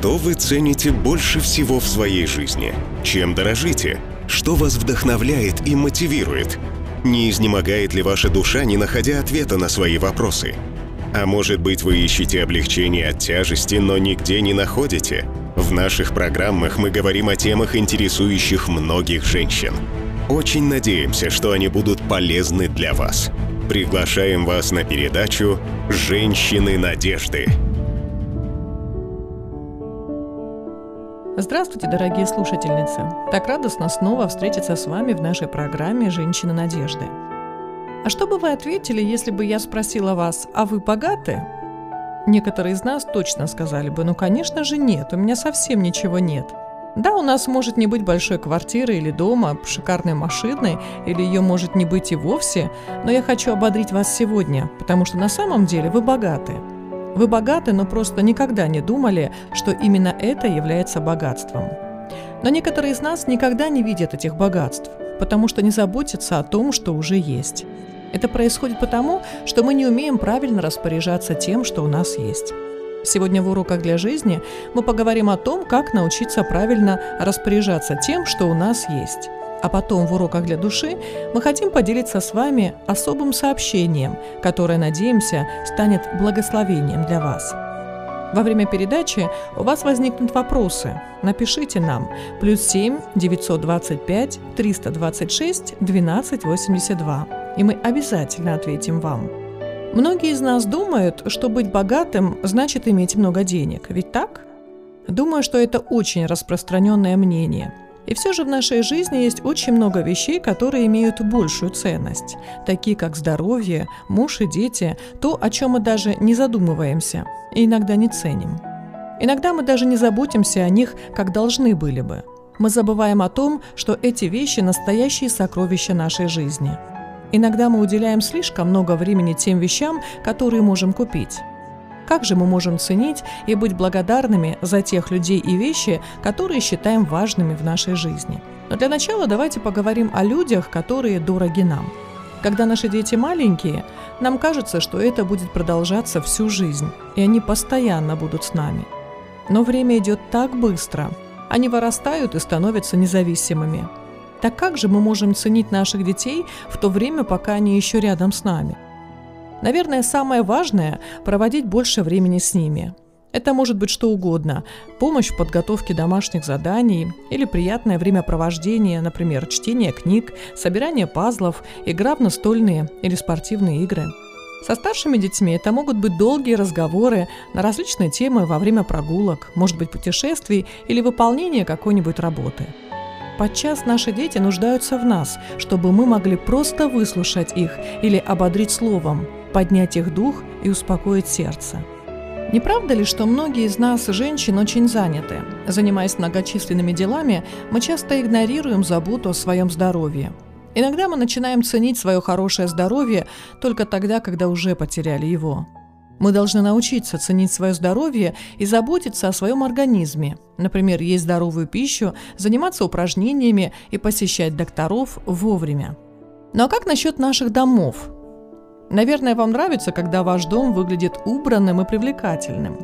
Что вы цените больше всего в своей жизни? Чем дорожите? Что вас вдохновляет и мотивирует? Не изнемогает ли ваша душа, не находя ответа на свои вопросы? А может быть, вы ищете облегчение от тяжести, но нигде не находите? В наших программах мы говорим о темах, интересующих многих женщин. Очень надеемся, что они будут полезны для вас. Приглашаем вас на передачу «Женщины надежды». Здравствуйте, дорогие слушательницы! Так радостно снова встретиться с вами в нашей программе «Женщины надежды». А что бы вы ответили, если бы я спросила вас, а вы богаты? Некоторые из нас точно сказали бы, ну, конечно же, нет, у меня совсем ничего нет. Да, у нас может не быть большой квартиры или дома, шикарной машины, или ее может не быть и вовсе, но я хочу ободрить вас сегодня, потому что на самом деле вы богаты – вы богаты, но просто никогда не думали, что именно это является богатством. Но некоторые из нас никогда не видят этих богатств, потому что не заботятся о том, что уже есть. Это происходит потому, что мы не умеем правильно распоряжаться тем, что у нас есть. Сегодня в уроках для жизни мы поговорим о том, как научиться правильно распоряжаться тем, что у нас есть. А потом в уроках для души мы хотим поделиться с вами особым сообщением, которое, надеемся, станет благословением для вас. Во время передачи у вас возникнут вопросы. Напишите нам плюс 7 925 326 1282, и мы обязательно ответим вам. Многие из нас думают, что быть богатым значит иметь много денег, ведь так? Думаю, что это очень распространенное мнение – и все же в нашей жизни есть очень много вещей, которые имеют большую ценность, такие как здоровье, муж и дети, то, о чем мы даже не задумываемся и иногда не ценим. Иногда мы даже не заботимся о них, как должны были бы. Мы забываем о том, что эти вещи – настоящие сокровища нашей жизни. Иногда мы уделяем слишком много времени тем вещам, которые можем купить. Как же мы можем ценить и быть благодарными за тех людей и вещи, которые считаем важными в нашей жизни? Но для начала давайте поговорим о людях, которые дороги нам. Когда наши дети маленькие, нам кажется, что это будет продолжаться всю жизнь, и они постоянно будут с нами. Но время идет так быстро. Они вырастают и становятся независимыми. Так как же мы можем ценить наших детей в то время, пока они еще рядом с нами – Наверное, самое важное – проводить больше времени с ними. Это может быть что угодно – помощь в подготовке домашних заданий или приятное времяпровождение, например, чтение книг, собирание пазлов, игра в настольные или спортивные игры. Со старшими детьми это могут быть долгие разговоры на различные темы во время прогулок, может быть путешествий или выполнения какой-нибудь работы. Подчас наши дети нуждаются в нас, чтобы мы могли просто выслушать их или ободрить словом, поднять их дух и успокоить сердце. Не правда ли, что многие из нас, женщин, очень заняты? Занимаясь многочисленными делами, мы часто игнорируем заботу о своем здоровье. Иногда мы начинаем ценить свое хорошее здоровье только тогда, когда уже потеряли его. Мы должны научиться ценить свое здоровье и заботиться о своем организме. Например, есть здоровую пищу, заниматься упражнениями и посещать докторов вовремя. Ну а как насчет наших домов? Наверное, вам нравится, когда ваш дом выглядит убранным и привлекательным.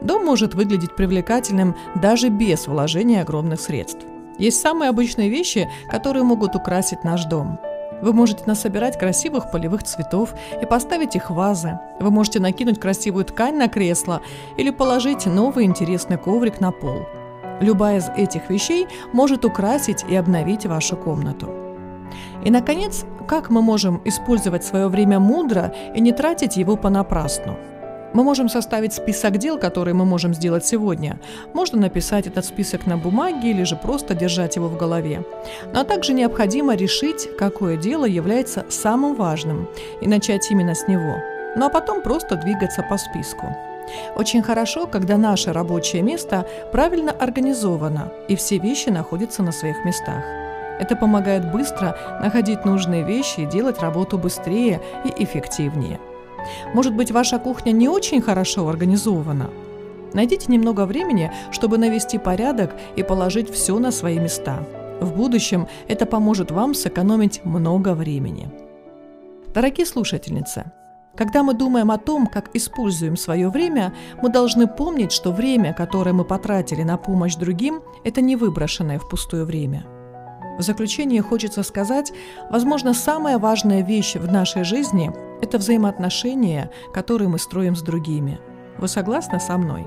Дом может выглядеть привлекательным даже без вложения огромных средств. Есть самые обычные вещи, которые могут украсить наш дом. Вы можете насобирать красивых полевых цветов и поставить их в вазы. Вы можете накинуть красивую ткань на кресло или положить новый интересный коврик на пол. Любая из этих вещей может украсить и обновить вашу комнату. И, наконец, как мы можем использовать свое время мудро и не тратить его понапрасну? Мы можем составить список дел, которые мы можем сделать сегодня. Можно написать этот список на бумаге или же просто держать его в голове. Но также необходимо решить, какое дело является самым важным, и начать именно с него. Ну а потом просто двигаться по списку. Очень хорошо, когда наше рабочее место правильно организовано, и все вещи находятся на своих местах. Это помогает быстро находить нужные вещи и делать работу быстрее и эффективнее. Может быть, ваша кухня не очень хорошо организована? Найдите немного времени, чтобы навести порядок и положить все на свои места. В будущем это поможет вам сэкономить много времени. Дорогие слушательницы, Когда мы думаем о том, как используем свое время, мы должны помнить, что время, которое мы потратили на помощь другим, это не выброшенное впустую время. В заключение хочется сказать, возможно, самая важная вещь в нашей жизни – это взаимоотношения, которые мы строим с другими. Вы согласны со мной?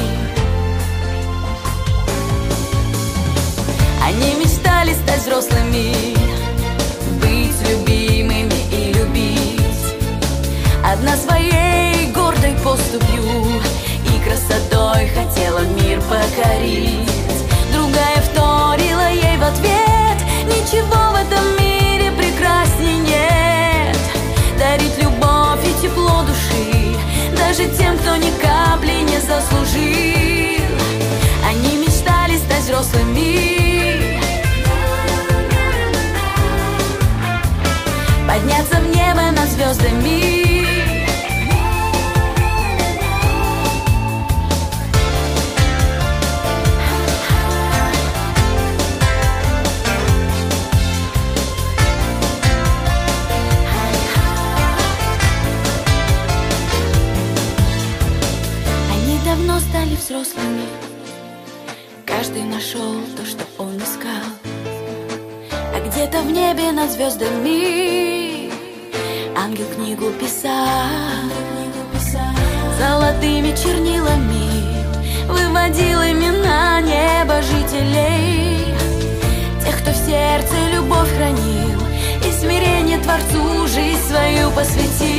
взрослыми Быть любимыми и любить. Одна своей гордой поступью И красотой хотела мир покорить. Другая вторила ей в ответ Ничего в этом мире прекрасней нет Дарить любовь и тепло души Даже тем, кто ни капли не заслужил. Они мечтали стать взрослыми Подняться в небо над звездами. Взрослыми. Каждый нашел то, что он искал где-то в небе над звездами. Ангел книгу писал Золотыми чернилами Выводил имена небожителей Тех, кто в сердце любовь хранил И смирение Творцу жизнь свою посвятил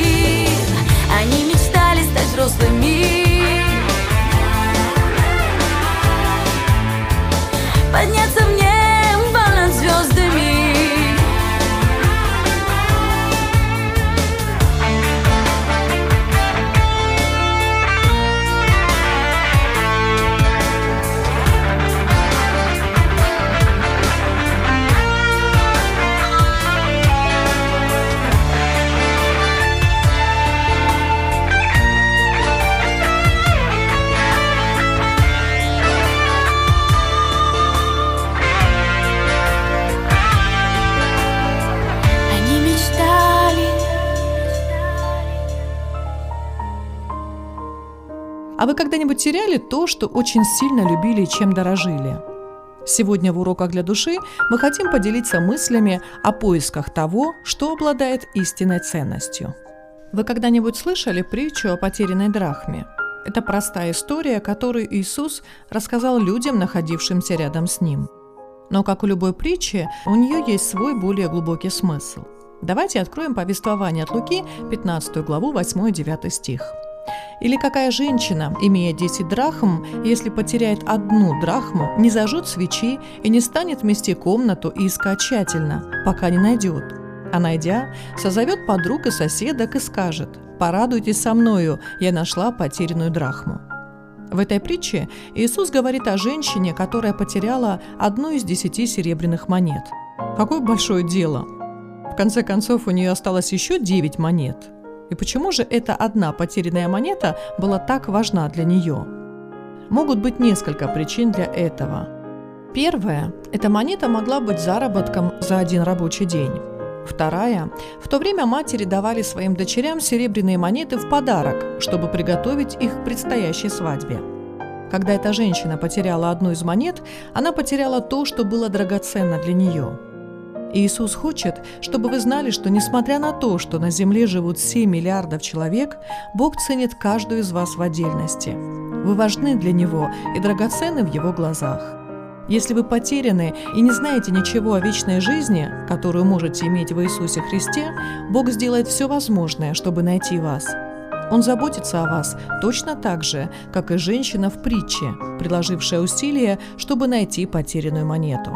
вы когда-нибудь теряли то, что очень сильно любили и чем дорожили? Сегодня в уроках для души мы хотим поделиться мыслями о поисках того, что обладает истинной ценностью. Вы когда-нибудь слышали притчу о потерянной драхме? Это простая история, которую Иисус рассказал людям, находившимся рядом с Ним. Но, как у любой притчи, у нее есть свой более глубокий смысл. Давайте откроем повествование от Луки, 15 главу, 8-9 стих. Или какая женщина, имея 10 драхм, если потеряет одну драхму, не зажжет свечи и не станет вмести комнату и искать тщательно, пока не найдет. А найдя, созовет подруг и соседок и скажет «Порадуйтесь со мною, я нашла потерянную драхму». В этой притче Иисус говорит о женщине, которая потеряла одну из десяти серебряных монет. Какое большое дело! В конце концов, у нее осталось еще девять монет – и почему же эта одна потерянная монета была так важна для нее? Могут быть несколько причин для этого. Первое – эта монета могла быть заработком за один рабочий день. Вторая. В то время матери давали своим дочерям серебряные монеты в подарок, чтобы приготовить их к предстоящей свадьбе. Когда эта женщина потеряла одну из монет, она потеряла то, что было драгоценно для нее. Иисус хочет, чтобы вы знали, что несмотря на то, что на Земле живут 7 миллиардов человек, Бог ценит каждую из вас в отдельности. Вы важны для Него и драгоценны в Его глазах. Если вы потеряны и не знаете ничего о вечной жизни, которую можете иметь в Иисусе Христе, Бог сделает все возможное, чтобы найти вас. Он заботится о вас точно так же, как и женщина в притче, приложившая усилия, чтобы найти потерянную монету.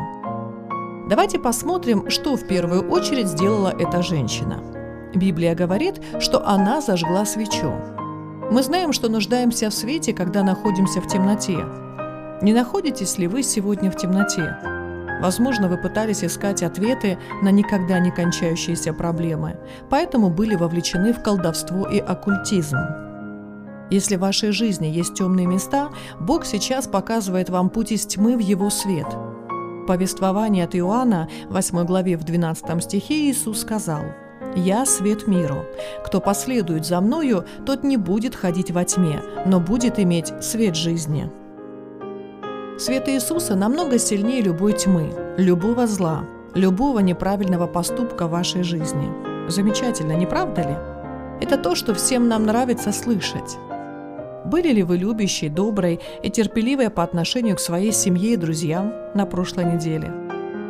Давайте посмотрим, что в первую очередь сделала эта женщина. Библия говорит, что она зажгла свечу. Мы знаем, что нуждаемся в свете, когда находимся в темноте. Не находитесь ли вы сегодня в темноте? Возможно, вы пытались искать ответы на никогда не кончающиеся проблемы, поэтому были вовлечены в колдовство и оккультизм. Если в вашей жизни есть темные места, Бог сейчас показывает вам путь из тьмы в Его свет. Повествование от Иоанна, 8 главе в 12 стихе Иисус сказал «Я свет миру. Кто последует за Мною, тот не будет ходить во тьме, но будет иметь свет жизни». Свет Иисуса намного сильнее любой тьмы, любого зла, любого неправильного поступка в вашей жизни. Замечательно, не правда ли? Это то, что всем нам нравится слышать. Были ли вы любящей, доброй и терпеливой по отношению к своей семье и друзьям на прошлой неделе?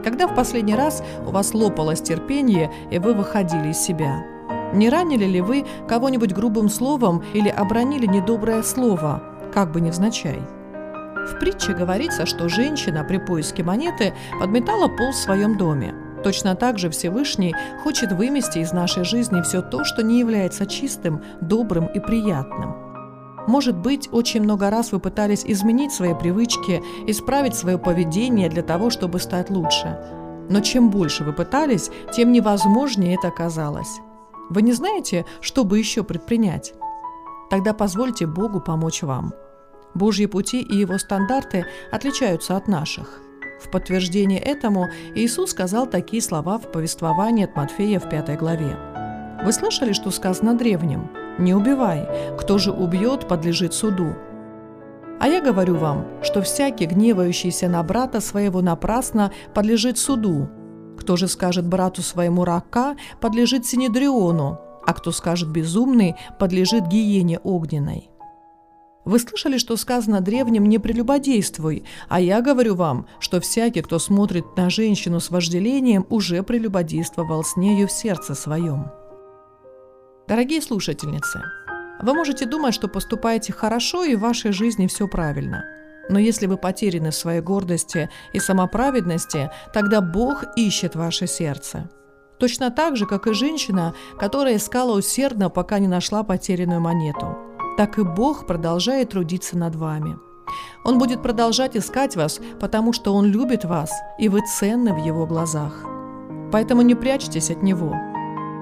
Когда в последний раз у вас лопалось терпение, и вы выходили из себя? Не ранили ли вы кого-нибудь грубым словом или обронили недоброе слово, как бы невзначай? В притче говорится, что женщина при поиске монеты подметала пол в своем доме. Точно так же Всевышний хочет вымести из нашей жизни все то, что не является чистым, добрым и приятным. Может быть, очень много раз вы пытались изменить свои привычки, исправить свое поведение для того, чтобы стать лучше. Но чем больше вы пытались, тем невозможнее это оказалось. Вы не знаете, что бы еще предпринять? Тогда позвольте Богу помочь вам – Божьи пути и его стандарты отличаются от наших. В подтверждение этому Иисус сказал такие слова в повествовании от Матфея в пятой главе. «Вы слышали, что сказано древним? Не убивай, кто же убьет, подлежит суду. А я говорю вам, что всякий, гневающийся на брата своего напрасно, подлежит суду. Кто же скажет брату своему рака, подлежит синедриону, а кто скажет безумный, подлежит гиене огненной». Вы слышали, что сказано древним «не прелюбодействуй», а я говорю вам, что всякий, кто смотрит на женщину с вожделением, уже прелюбодействовал с нею в сердце своем. Дорогие слушательницы, вы можете думать, что поступаете хорошо и в вашей жизни все правильно. Но если вы потеряны в своей гордости и самоправедности, тогда Бог ищет ваше сердце. Точно так же, как и женщина, которая искала усердно, пока не нашла потерянную монету – так и Бог продолжает трудиться над вами. Он будет продолжать искать вас, потому что Он любит вас, и вы ценны в Его глазах. Поэтому не прячьтесь от Него.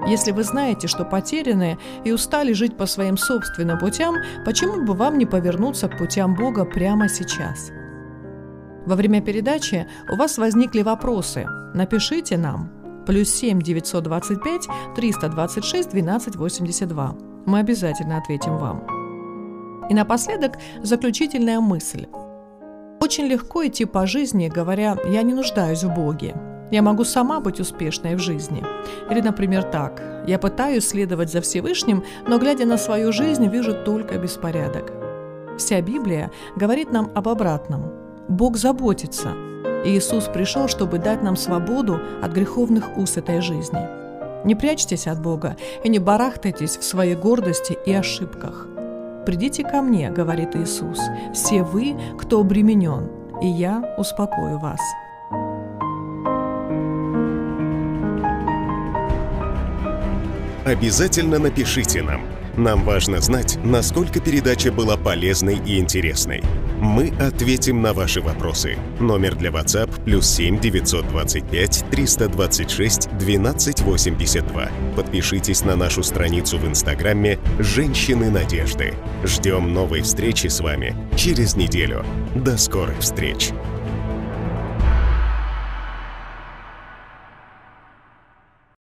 Если вы знаете, что потеряны и устали жить по своим собственным путям, почему бы вам не повернуться к путям Бога прямо сейчас? Во время передачи у вас возникли вопросы. Напишите нам. Плюс 7 925 326 12 82. Мы обязательно ответим вам. И напоследок заключительная мысль. Очень легко идти по жизни, говоря «я не нуждаюсь в Боге», я могу сама быть успешной в жизни. Или, например, так. Я пытаюсь следовать за Всевышним, но, глядя на свою жизнь, вижу только беспорядок. Вся Библия говорит нам об обратном. Бог заботится. И Иисус пришел, чтобы дать нам свободу от греховных уз этой жизни. Не прячьтесь от Бога и не барахтайтесь в своей гордости и ошибках – «Придите ко мне», — говорит Иисус, — «все вы, кто обременен, и я успокою вас». Обязательно напишите нам. Нам важно знать, насколько передача была полезной и интересной. Мы ответим на ваши вопросы. Номер для WhatsApp плюс 7 925 326 1282. Подпишитесь на нашу страницу в Инстаграме «Женщины надежды». Ждем новой встречи с вами через неделю. До скорых встреч!